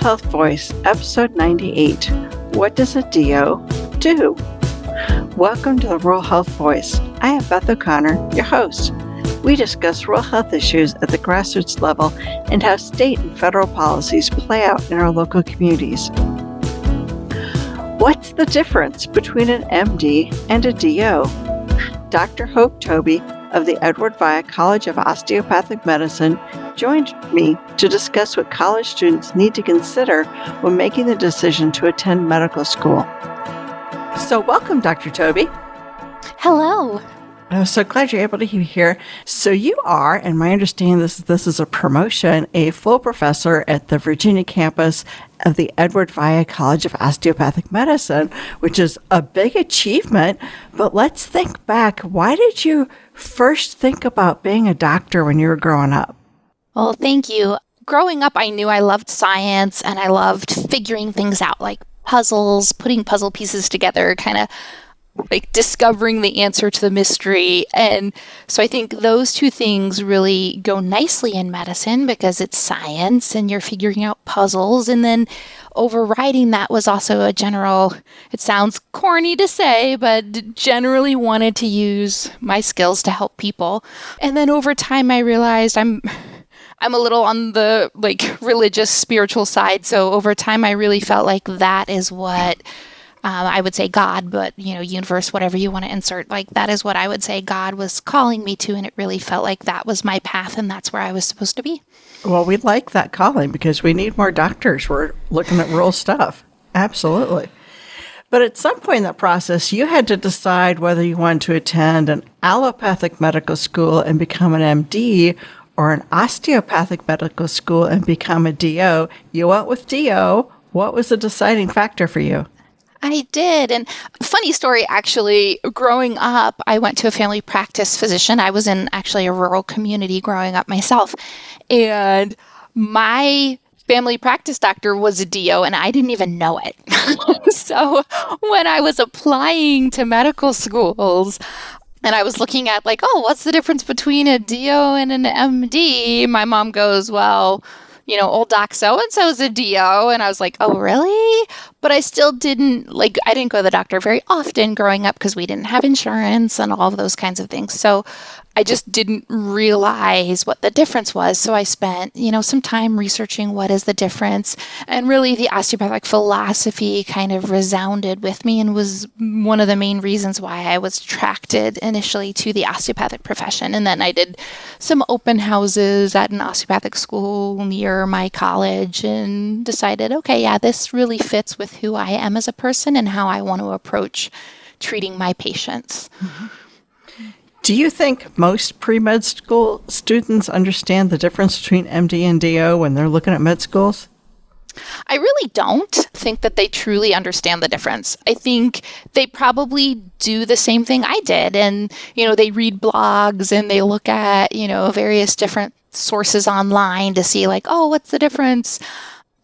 Health Voice, Episode 98 What Does a DO Do? Welcome to the Rural Health Voice. I am Beth O'Connor, your host. We discuss rural health issues at the grassroots level and how state and federal policies play out in our local communities. What's the difference between an MD and a DO? Dr. Hope Tobey of the Edward Via College of Osteopathic Medicine joined me to discuss what college students need to consider when making the decision to attend medical school. So, welcome, Dr. Tobey. Hello. I'm so glad you're able to be here. So you are, and my understanding is this is a promotion, a full professor at the Virginia campus of the Edward Via College of Osteopathic Medicine, which is a big achievement. But let's think back. Why did you first think about being a doctor when you were growing up? Well, thank you. Growing up, I knew I loved science and I loved figuring things out, like puzzles, putting puzzle pieces together, kind of like discovering the answer to the mystery. And so I think those two things really go nicely in medicine because it's science and you're figuring out puzzles. And then overriding that was also a general, it sounds corny to say, but generally wanted to use my skills to help people. And then over time, I realized I'm. I'm a little on the like religious spiritual side so over time I really felt like that is what um, I would say God, but you know, universe, whatever you want to insert. Like that is what I would say God was calling me to, and it really felt like that was my path, and that's where I was supposed to be. Well, we like that calling because we need more doctors. We're looking at real stuff. Absolutely. But at some point in that process, you had to decide whether you wanted to attend an allopathic medical school and become an MD or an osteopathic medical school and become a DO. You went with DO. What was the deciding factor for you? I did. And funny story, actually, growing up, I went to a family practice physician. I was in actually a rural community growing up myself. And my family practice doctor was a DO and I didn't even know it. so when I was applying to medical schools, and I was looking at like, oh, what's the difference between a DO and an MD? My mom goes, well, you know, old doc so and so is a DO. And I was like, oh, really? But I still didn't, like, I didn't go to the doctor very often growing up because we didn't have insurance and all of those kinds of things. So I just didn't realize what the difference was. So I spent, you know, some time researching what is the difference. And really the osteopathic philosophy kind of resounded with me and was one of the main reasons why I was attracted initially to the osteopathic profession. And then I did some open houses at an osteopathic school near my college and decided, okay, yeah, this really fits with who I am as a person and how I want to approach treating my patients. Mm-hmm. Do you think most pre med school students understand the difference between MD and DO when they're looking at med schools? I really don't think that they truly understand the difference. I think they probably do the same thing I did. And, you know, they read blogs and they look at, you know, various different sources online to see, like, oh, what's the difference?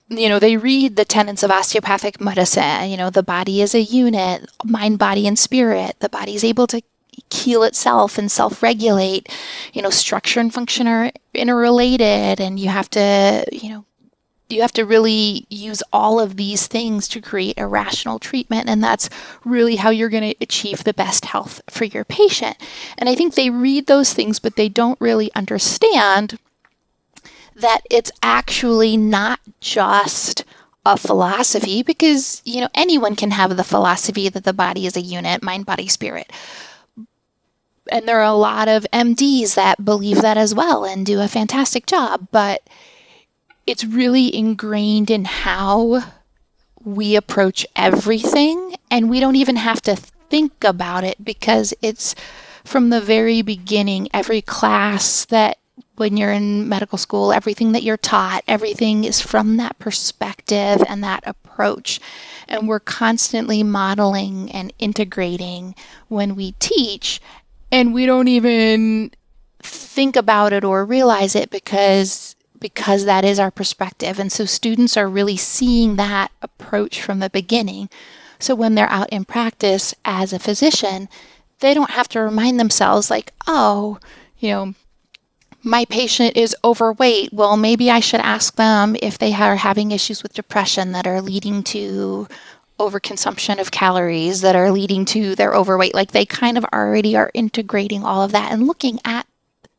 You know, they read the tenets of osteopathic medicine. You know, the body is a unit, mind, body, and spirit. The body is able to heal itself and self regulate. You know, structure and function are interrelated, and you have to, you know, you have to really use all of these things to create a rational treatment and that's really how you're going to achieve the best health for your patient and i think they read those things but they don't really understand that it's actually not just a philosophy because you know anyone can have the philosophy that the body is a unit mind body spirit. And there are a lot of MDs that believe that as well and do a fantastic job, but it's really ingrained in how we approach everything and we don't even have to think about it because it's from the very beginning every class that when you're in medical school everything that you're taught everything is from that perspective and that approach. And we're constantly modeling and integrating when we teach and we don't even think about it or realize it because because that is our perspective. And so students are really seeing that approach from the beginning. So when they're out in practice as a physician they don't have to remind themselves like oh you know my patient is overweight. Well, maybe I should ask them if they are having issues with depression that are leading to overconsumption of calories that are leading to their overweight. Like they kind of already are integrating all of that and looking at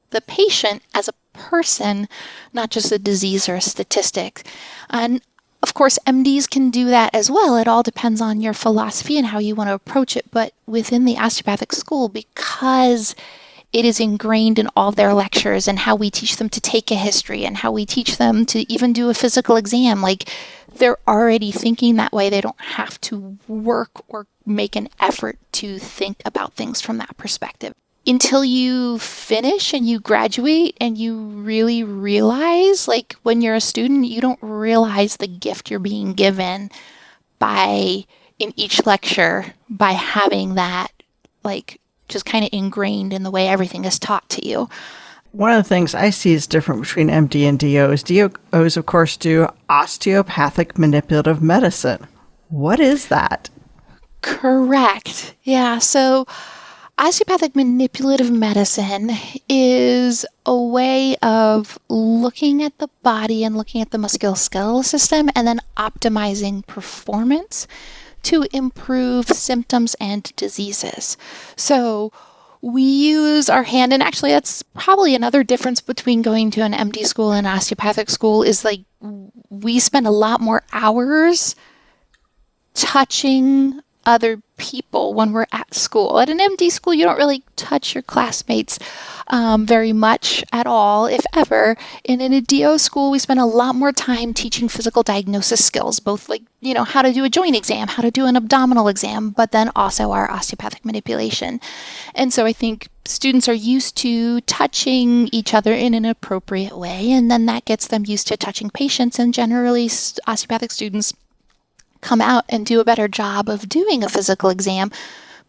the patient as a person, not just a disease or a statistic. And of course, MDs can do that as well. It all depends on your philosophy and how you want to approach it. But within the osteopathic school, because it is ingrained in all their lectures and how we teach them to take a history and how we teach them to even do a physical exam. Like they're already thinking that way. They don't have to work or make an effort to think about things from that perspective. Until you finish and you graduate and you really realize, like when you're a student, you don't realize the gift you're being given by in each lecture by having that like just kind of ingrained in the way everything is taught to you. One of the things I see is different between MD and DOs. DOs, of course, do osteopathic manipulative medicine. What is that? Correct. Yeah. So, osteopathic manipulative medicine is a way of looking at the body and looking at the musculoskeletal system and then optimizing performance to improve symptoms and diseases. So, we use our hand, and actually, that's probably another difference between going to an MD school and osteopathic school is like we spend a lot more hours touching other people when we're at school. At an MD school, you don't really touch your classmates um, very much at all, if ever. And in a DO school, we spend a lot more time teaching physical diagnosis skills, both like, you know, how to do a joint exam, how to do an abdominal exam, but then also our osteopathic manipulation. And so I think students are used to touching each other in an appropriate way, and then that gets them used to touching patients. And generally, osteopathic students come out and do a better job of doing a physical exam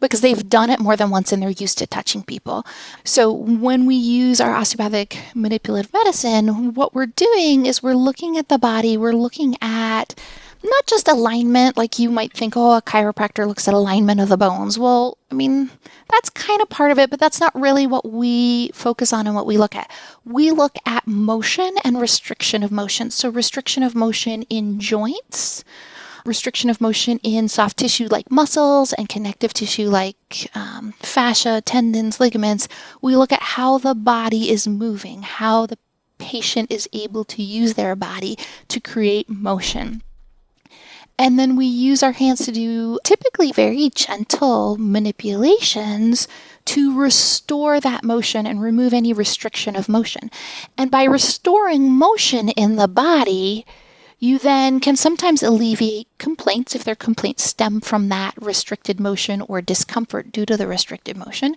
because they've done it more than once and they're used to touching people. So when we use our osteopathic manipulative medicine, what we're doing is we're looking at the body, we're looking at not just alignment, like you might think, oh, a chiropractor looks at alignment of the bones. Well, I mean, that's kind of part of it, but that's not really what we focus on and what we look at. We look at motion and restriction of motion. So, restriction of motion in joints, restriction of motion in soft tissue like muscles and connective tissue like um, fascia, tendons, ligaments. We look at how the body is moving, how the patient is able to use their body to create motion. And then we use our hands to do typically very gentle manipulations to restore that motion and remove any restriction of motion. And by restoring motion in the body, you then can sometimes alleviate complaints if their complaints stem from that restricted motion or discomfort due to the restricted motion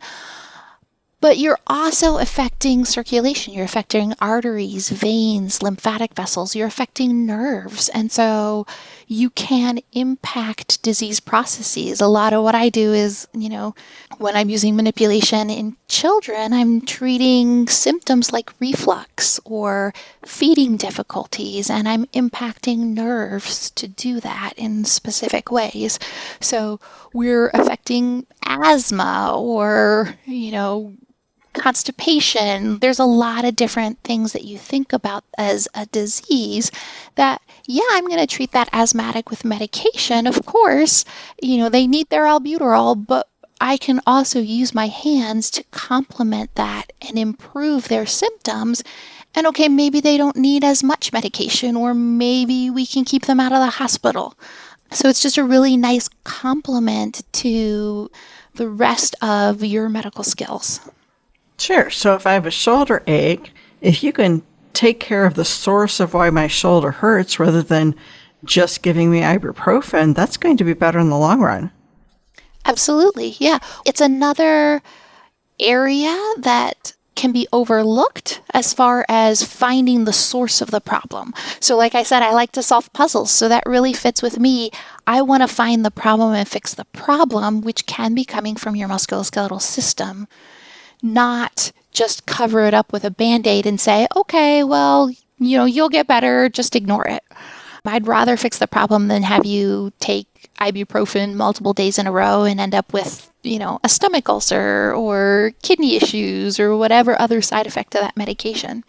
but you're also affecting circulation. You're affecting arteries, veins, lymphatic vessels. You're affecting nerves. And so you can impact disease processes. A lot of what I do is, you know, when I'm using manipulation in children, I'm treating symptoms like reflux or feeding difficulties, and I'm impacting nerves to do that in specific ways. So we're affecting asthma or, you know, constipation. There's a lot of different things that you think about as a disease that, yeah, I'm going to treat that asthmatic with medication. Of course, you know, they need their albuterol, but I can also use my hands to complement that and improve their symptoms. And okay, maybe they don't need as much medication, or maybe we can keep them out of the hospital. So it's just a really nice complement to the rest of your medical skills. Sure. So if I have a shoulder ache, if you can take care of the source of why my shoulder hurts rather than just giving me ibuprofen, that's going to be better in the long run. Absolutely. Yeah. It's another area that can be overlooked as far as finding the source of the problem. So, like I said, I like to solve puzzles, so that really fits with me. I want to find the problem and fix the problem, which can be coming from your musculoskeletal system not just cover it up with a band aid and say, okay, well, you know, you'll get better, just ignore it. I'd rather fix the problem than have you take ibuprofen multiple days in a row and end up with you know, a stomach ulcer or kidney issues or whatever other side effect of that medication.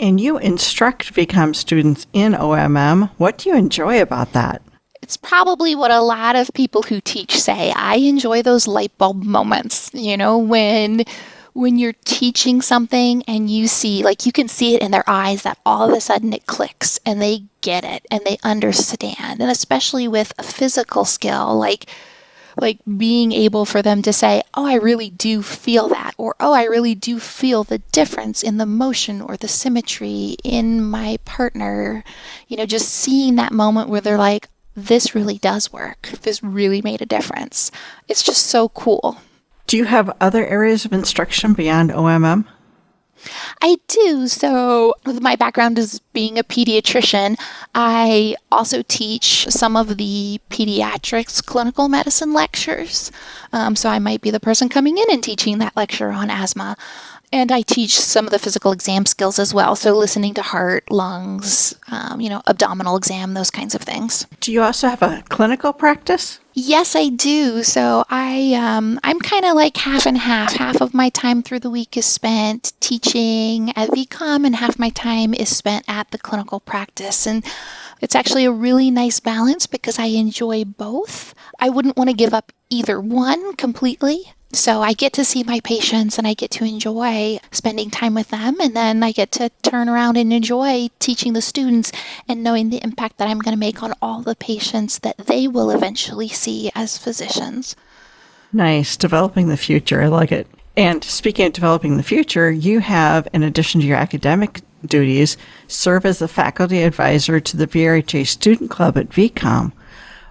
And you instruct VCOM students in OMM. What do you enjoy about that? It's probably what a lot of people who teach say. I enjoy those light bulb moments, you know, when when you're teaching something and you see like you can see it in their eyes that all of a sudden it clicks and they get it and they understand. And especially with a physical skill like like being able for them to say, Oh, I really do feel that, or Oh, I really do feel the difference in the motion or the symmetry in my partner. You know, just seeing that moment where they're like, This really does work. This really made a difference. It's just so cool. Do you have other areas of instruction beyond OMM? I do. So, with my background as being a pediatrician, I also teach some of the pediatrics clinical medicine lectures. Um, so, I might be the person coming in and teaching that lecture on asthma. And I teach some of the physical exam skills as well. So, listening to heart, lungs, um, you know, abdominal exam, those kinds of things. Do you also have a clinical practice? Yes, I do. So I um, I'm kind of like half and half. Half of my time through the week is spent teaching at VCOM, and half my time is spent at the clinical practice. And it's actually a really nice balance because I enjoy both. I wouldn't want to give up either one completely. So I get to see my patients and I get to enjoy spending time with them. And then I get to turn around and enjoy teaching the students and knowing the impact that I'm going to make on all the patients that they will eventually see as physicians. Nice. Developing the future. I like it. And speaking of developing the future, you have, in addition to your academic duties, serve as a faculty advisor to the VRHA Student Club at VCOM.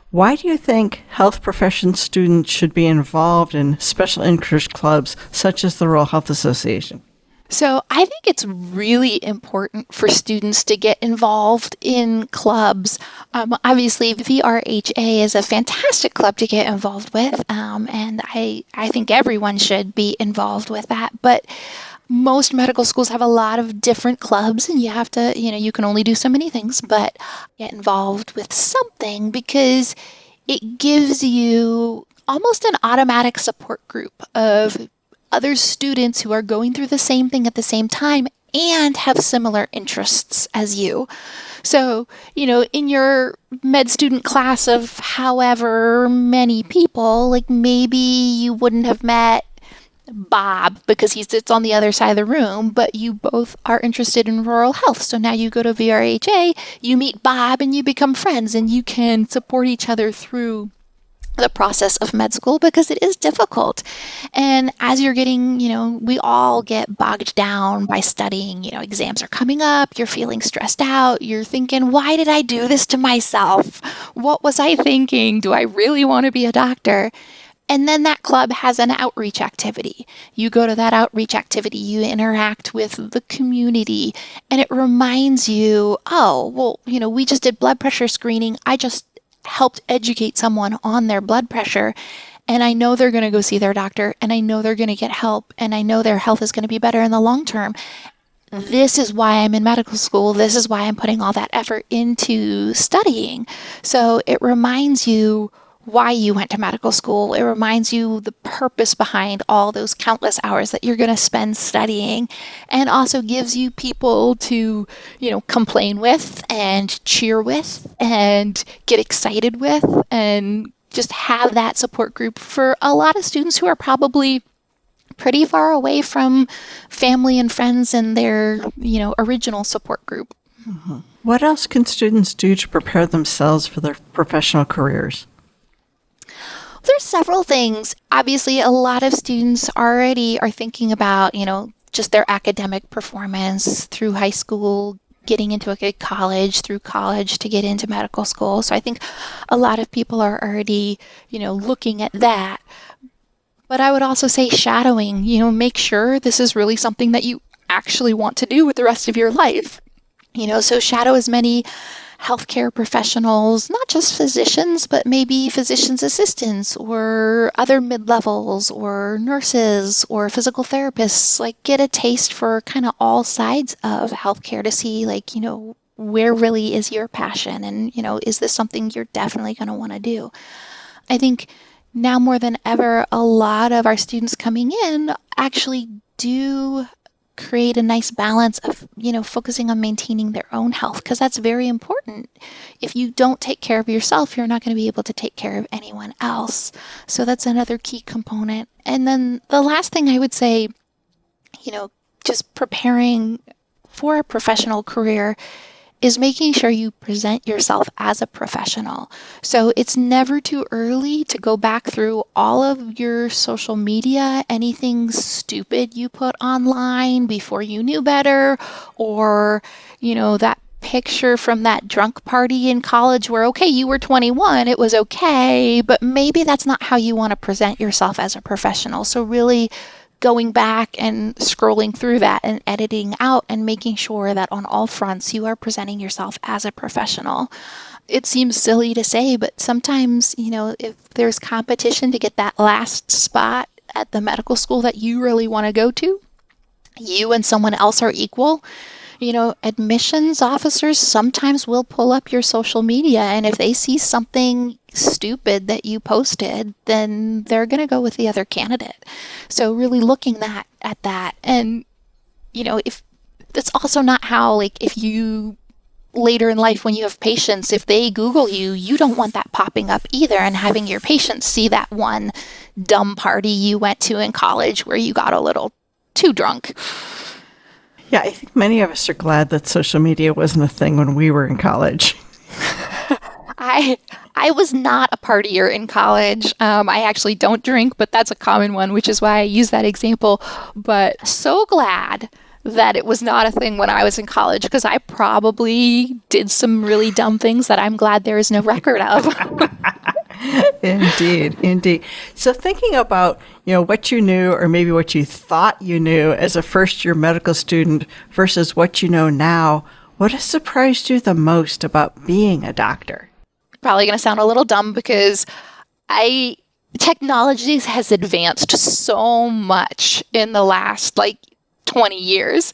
Why do you think health profession students should be involved in special interest clubs such as the Rural Health Association? So, I think it's really important for students to get involved in clubs. Um, obviously, VRHA is a fantastic club to get involved with, um, and I, I think everyone should be involved with that. But most medical schools have a lot of different clubs and you have to you know you can only do so many things but get involved with something because it gives you almost an automatic support group of other students who are going through the same thing at the same time and have similar interests as you. So, you know, in your med student class of however many people, like maybe you wouldn't have met Bob because he sits on the other side of the room, but you both are interested in rural health. So now you go to VRHA, you meet Bob, and you become friends, and you can support each other through the process of med school because it is difficult. And as you're getting, you know, we all get bogged down by studying, you know, exams are coming up, you're feeling stressed out, you're thinking, why did I do this to myself? What was I thinking? Do I really want to be a doctor? And then that club has an outreach activity. You go to that outreach activity, you interact with the community, and it reminds you, oh, well, you know, we just did blood pressure screening. I just helped educate someone on their blood pressure. And I know they're going to go see their doctor, and I know they're going to get help, and I know their health is going to be better in the long term. Mm-hmm. This is why I'm in medical school. This is why I'm putting all that effort into studying. So it reminds you why you went to medical school. It reminds you the purpose behind all those countless hours that you're going to spend studying and also gives you people to, you know, complain with and cheer with and get excited with and just have that support group for a lot of students who are probably pretty far away from family and friends and their, you know, original support group. Mm-hmm. What else can students do to prepare themselves for their professional careers? There's several things. Obviously, a lot of students already are thinking about, you know, just their academic performance through high school, getting into a good college, through college to get into medical school. So I think a lot of people are already, you know, looking at that. But I would also say shadowing, you know, make sure this is really something that you actually want to do with the rest of your life. You know, so shadow as many healthcare professionals, not just physicians, but maybe physician's assistants or other mid levels or nurses or physical therapists. Like, get a taste for kind of all sides of healthcare to see, like, you know, where really is your passion and, you know, is this something you're definitely going to want to do? I think now more than ever, a lot of our students coming in actually do create a nice balance of, you know, focusing on maintaining their own health because that's very important. If you don't take care of yourself, you're not going to be able to take care of anyone else. So that's another key component. And then the last thing I would say, you know, just preparing for a professional career is making sure you present yourself as a professional. So it's never too early to go back through all of your social media, anything stupid you put online before you knew better, or, you know, that picture from that drunk party in college where, okay, you were 21, it was okay, but maybe that's not how you want to present yourself as a professional. So really going back and scrolling through that and editing out and making sure that on all fronts you are presenting yourself as a professional. It seems silly to say, but sometimes, you know, if there's competition to get that last spot at the medical school that you really want to go to, you and someone else are equal you know, admissions officers sometimes will pull up your social media, and if they see something stupid that you posted, then they're going to go with the other candidate. So really looking that at that, and you know, if that's also not how like if you later in life when you have patients if they google you you don't want that popping up either and having your patients see that one dumb party you went to in college where you got a little too drunk yeah, I think many of us are glad that social media wasn't a thing when we were in college. I I was not a partier in college. Um, I actually don't drink, but that's a common one, which is why I use that example. But so glad that it was not a thing when I was in college because I probably did some really dumb things that I'm glad there is no record of. indeed, indeed. So thinking about, you know, what you knew or maybe what you thought you knew as a first year medical student versus what you know now, what has surprised you the most about being a doctor? Probably going to sound a little dumb because I technology has advanced so much in the last like 20 years.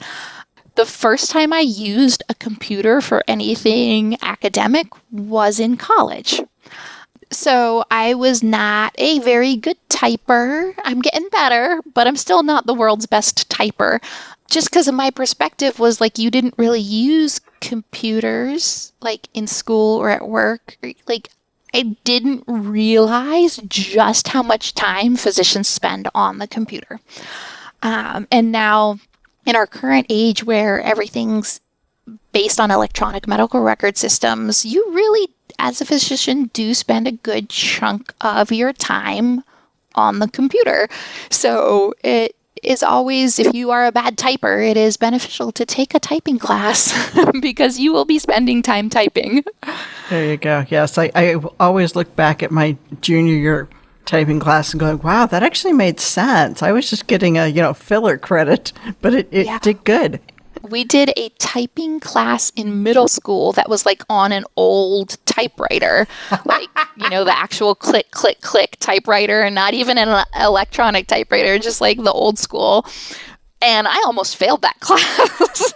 The first time I used a computer for anything academic was in college. So I was not a very good typer. I'm getting better, but I'm still not the world's best typer. Just because of my perspective was like you didn't really use computers like in school or at work. Like I didn't realize just how much time physicians spend on the computer. Um, and now in our current age where everything's based on electronic medical record systems, you really as a physician, do spend a good chunk of your time on the computer. So it is always, if you are a bad typer, it is beneficial to take a typing class because you will be spending time typing. There you go. Yes, I, I always look back at my junior year typing class and going, wow, that actually made sense. I was just getting a, you know, filler credit, but it, it yeah. did good we did a typing class in middle school that was like on an old typewriter, like, you know, the actual click, click, click typewriter, and not even an electronic typewriter, just like the old school. And I almost failed that class.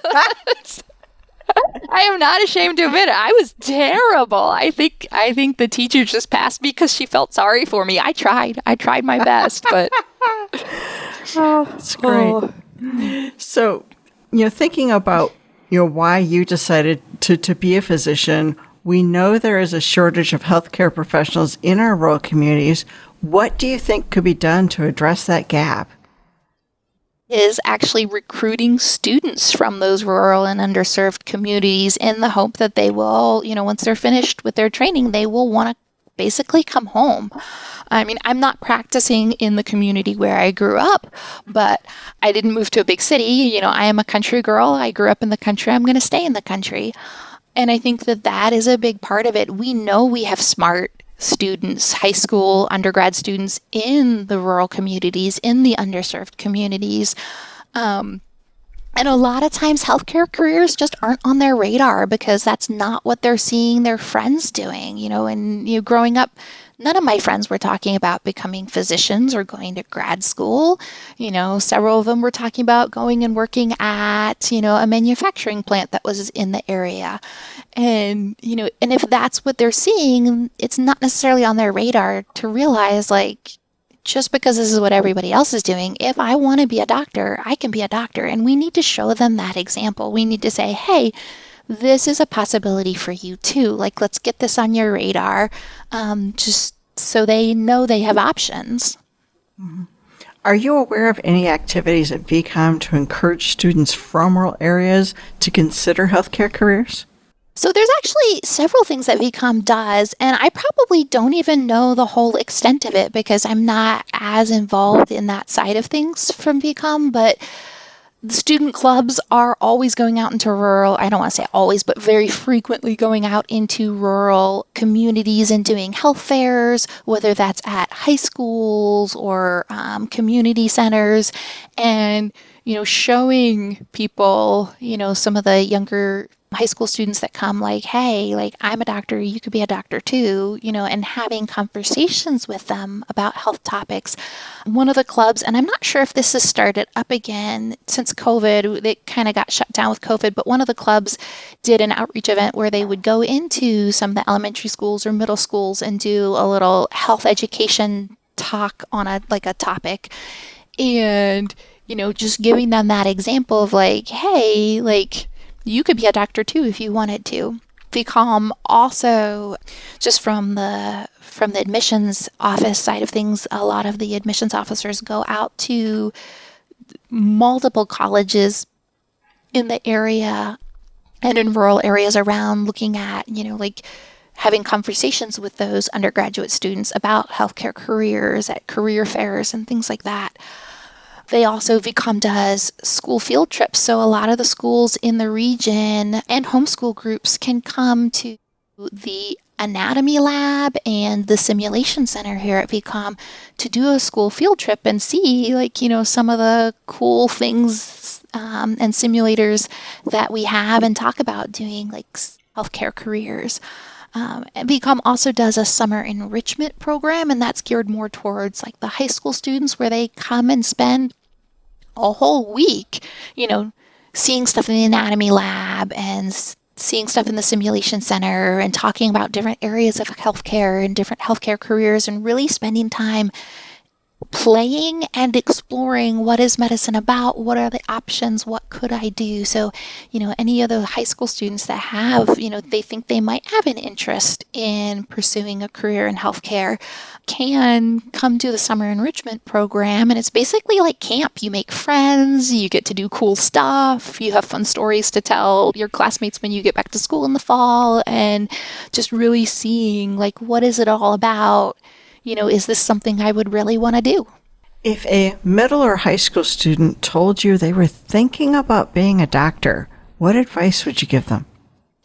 I am not ashamed to admit it. I was terrible. I think I think the teacher just passed me because she felt sorry for me. I tried. I tried my best, but oh, that's great. Oh. So, you know, thinking about, you know, why you decided to, to be a physician, we know there is a shortage of healthcare professionals in our rural communities. What do you think could be done to address that gap? Is actually recruiting students from those rural and underserved communities in the hope that they will, you know, once they're finished with their training, they will want to basically come home. I mean, I'm not practicing in the community where I grew up, but I didn't move to a big city. You know, I am a country girl. I grew up in the country. I'm going to stay in the country. And I think that that is a big part of it. We know we have smart students, high school, undergrad students in the rural communities, in the underserved communities. Um, and a lot of times, healthcare careers just aren't on their radar because that's not what they're seeing their friends doing. You know, and you know, growing up, None of my friends were talking about becoming physicians or going to grad school. You know, several of them were talking about going and working at, you know, a manufacturing plant that was in the area. And, you know, and if that's what they're seeing, it's not necessarily on their radar to realize like just because this is what everybody else is doing, if I want to be a doctor, I can be a doctor. And we need to show them that example. We need to say, hey, this is a possibility for you too. Like, let's get this on your radar, um, just so they know they have options. Mm-hmm. Are you aware of any activities at VCOM to encourage students from rural areas to consider healthcare careers? So there's actually several things that VCOM does, and I probably don't even know the whole extent of it because I'm not as involved in that side of things from VCOM, but the student clubs are always going out into rural, I don't want to say always, but very frequently going out into rural communities and doing health fairs, whether that's at high schools or um, community centers, and, you know, showing people, you know, some of the younger high school students that come like hey like i'm a doctor you could be a doctor too you know and having conversations with them about health topics. One of the clubs and i'm not sure if this has started up again since covid it kind of got shut down with covid but one of the clubs did an outreach event where they would go into some of the elementary schools or middle schools and do a little health education talk on a like a topic. And you know just giving them that example of like hey like you could be a doctor too if you wanted to. VCOM also, just from the from the admissions office side of things, a lot of the admissions officers go out to multiple colleges in the area and in rural areas around looking at, you know, like having conversations with those undergraduate students about healthcare careers at career fairs and things like that. They also, VCOM does school field trips. So a lot of the schools in the region and homeschool groups can come to the anatomy lab and the simulation center here at VCOM to do a school field trip and see, like, you know, some of the cool things um, and simulators that we have and talk about doing, like healthcare careers. Um, and VCOM also does a summer enrichment program, and that's geared more towards like the high school students where they come and spend a whole week, you know, seeing stuff in the anatomy lab and seeing stuff in the simulation center and talking about different areas of healthcare and different healthcare careers and really spending time playing and exploring what is medicine about what are the options what could i do? So you know any of the high school students that have you know they think they might have an interest in pursuing a career in healthcare can come to the summer enrichment program. And it's basically like camp. You make friends you get to do cool stuff you have fun stories to tell your classmates when you get back to school in the fall and just really seeing like what is it all about you know, is this something I would really want to do? If a middle or high school student told you they were thinking about being a doctor, what advice would you give them?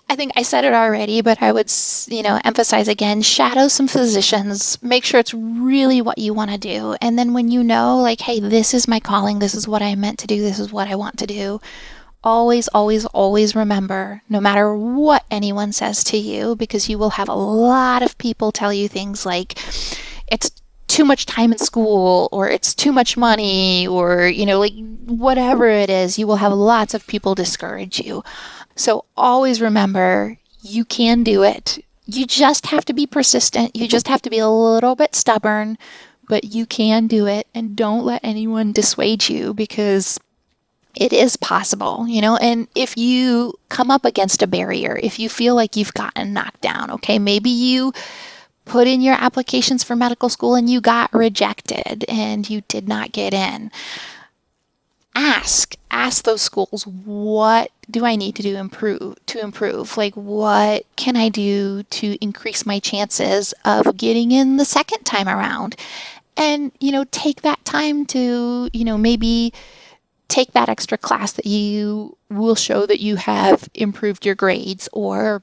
I think I said it already, but I would, you know, emphasize again, shadow some physicians, make sure it's really what you want to do. And then when you know, like, hey, this is my calling, this is what I meant to do, this is what I want to do, always, always, always remember no matter what anyone says to you, because you will have a lot of people tell you things like, it's too much time in school or it's too much money or you know like whatever it is you will have lots of people discourage you. So always remember you can do it. You just have to be persistent. You just have to be a little bit stubborn but you can do it and don't let anyone dissuade you because it is possible, you know, and if you come up against a barrier, if you feel like you've gotten knocked down, okay, maybe you put in your applications for medical school and you got rejected and you did not get in. Ask, ask those schools, what do I need to do improve to improve? Like what can I do to increase my chances of getting in the second time around? And, you know, take that time to, you know, maybe take that extra class that you will show that you have improved your grades or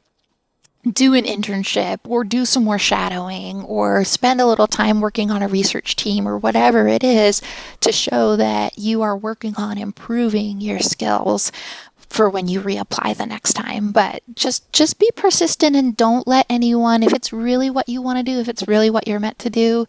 do an internship or do some more shadowing or spend a little time working on a research team or whatever it is to show that you are working on improving your skills for when you reapply the next time. But just just be persistent and don't let anyone if it's really what you want to do, if it's really what you're meant to do,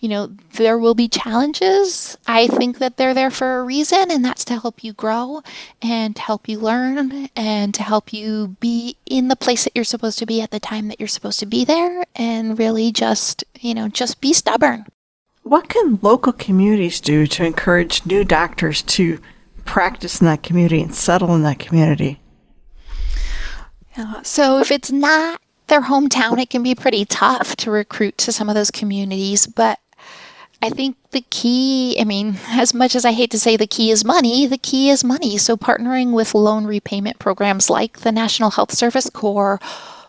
you know, there will be challenges. I think that they're there for a reason, and that's to help you grow and to help you learn and to help you be in the place that you're supposed to be at the time that you're supposed to be there and really just, you know, just be stubborn. What can local communities do to encourage new doctors to practice in that community and settle in that community? Uh, so if it's not their hometown, it can be pretty tough to recruit to some of those communities. But I think the key, I mean, as much as I hate to say the key is money, the key is money. So partnering with loan repayment programs like the National Health Service Corps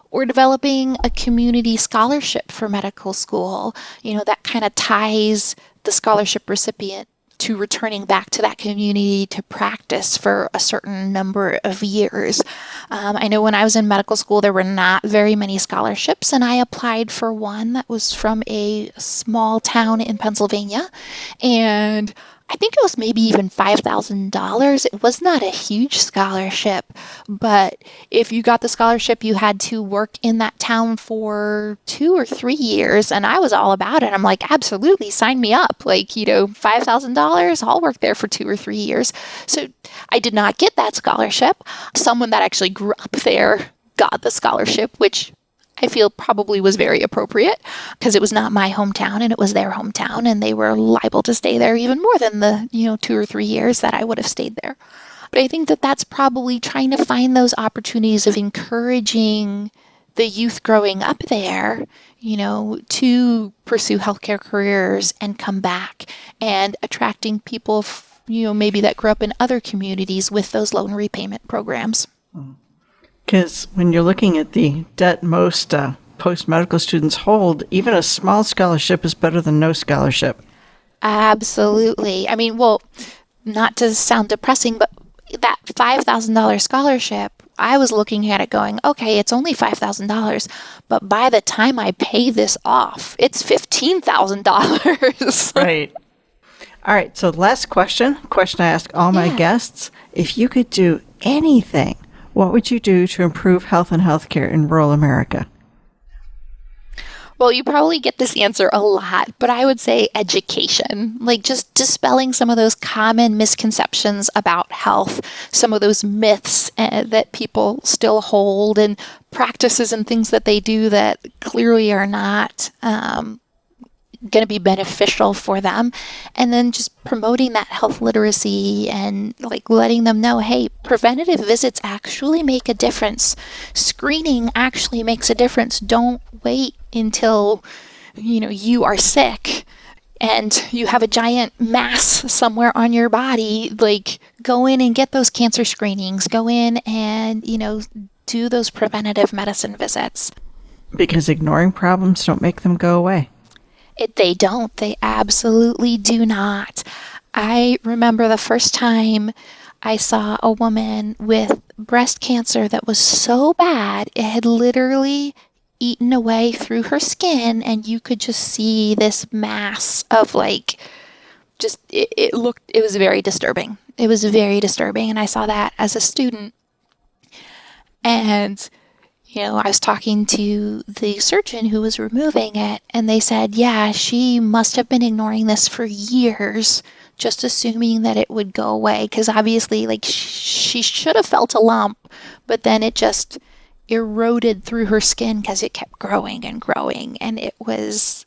or developing a community scholarship for medical school, you know, that kind of ties the scholarship recipient to returning back to that community to practice for a certain number of years. Um, I know when I was in medical school, there were not very many scholarships, and I applied for one that was from a small town in Pennsylvania. And I think it was maybe even $5,000. It was not a huge scholarship, but if you got the scholarship, you had to work in that town for two or three years. And I was all about it. I'm like, absolutely, sign me up. Like, you know, $5,000, I'll work there for two or three years. So I did not get that scholarship. Someone that actually grew up there got the scholarship, which I feel probably was very appropriate because it was not my hometown and it was their hometown and they were liable to stay there even more than the, you know, 2 or 3 years that I would have stayed there. But I think that that's probably trying to find those opportunities of encouraging the youth growing up there, you know, to pursue healthcare careers and come back and attracting people, you know, maybe that grew up in other communities with those loan repayment programs. Mm-hmm. Because when you're looking at the debt most uh, post medical students hold, even a small scholarship is better than no scholarship. Absolutely. I mean, well, not to sound depressing, but that $5,000 scholarship, I was looking at it going, okay, it's only $5,000, but by the time I pay this off, it's $15,000. right. All right. So, last question question I ask all my yeah. guests. If you could do anything what would you do to improve health and healthcare in rural America? Well, you probably get this answer a lot, but I would say education. Like just dispelling some of those common misconceptions about health, some of those myths uh, that people still hold, and practices and things that they do that clearly are not um, going to be beneficial for them. And then just promoting that health literacy and like letting them know hey preventative visits actually make a difference. Screening actually makes a difference. Don't wait until you know you are sick and you have a giant mass somewhere on your body. Like go in and get those cancer screenings. Go in and you know do those preventative medicine visits. Because ignoring problems don't make them go away they don't. They absolutely do not. I remember the first time I saw a woman with breast cancer that was so bad, it had literally eaten away through her skin, and you could just see this mass of like, just, it, it looked, it was very disturbing. It was very disturbing. And I saw that as a student. And you know, I was talking to the surgeon who was removing it, and they said, yeah, she must have been ignoring this for years, just assuming that it would go away. Because obviously, like, she should have felt a lump, but then it just eroded through her skin because it kept growing and growing. And it was,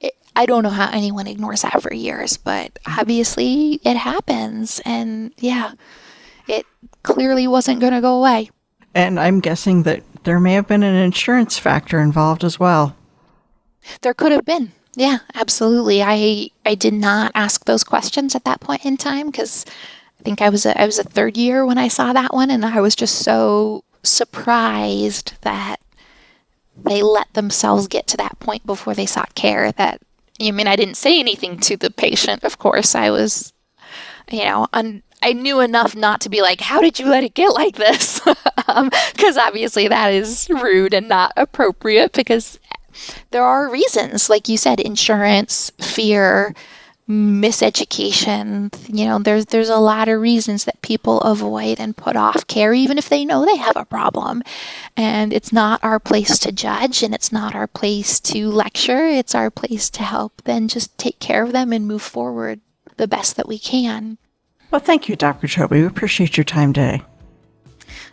it, I don't know how anyone ignores that for years, but obviously it happens. And yeah, it clearly wasn't going to go away. And I'm guessing that there may have been an insurance factor involved as well. There could have been. Yeah, absolutely. I I did not ask those questions at that point in time because I think I was a, I was a third year when I saw that one, and I was just so surprised that they let themselves get to that point before they sought care. That I mean, I didn't say anything to the patient. Of course, I was, you know, un, I knew enough not to be like, how did you let it get like this? Because um, obviously that is rude and not appropriate because there are reasons, like you said, insurance, fear, miseducation. You know, there's there's a lot of reasons that people avoid and put off care even if they know they have a problem. And it's not our place to judge and it's not our place to lecture. It's our place to help then just take care of them and move forward the best that we can. Well, thank you, Dr. Tobey. We appreciate your time today.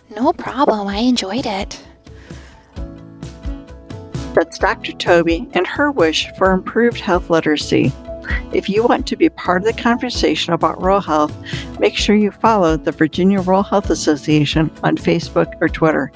No problem. I enjoyed it. That's Dr. Tobey and her wish for improved health literacy. If you want to be part of the conversation about rural health, make sure you follow the Virginia Rural Health Association on Facebook or Twitter.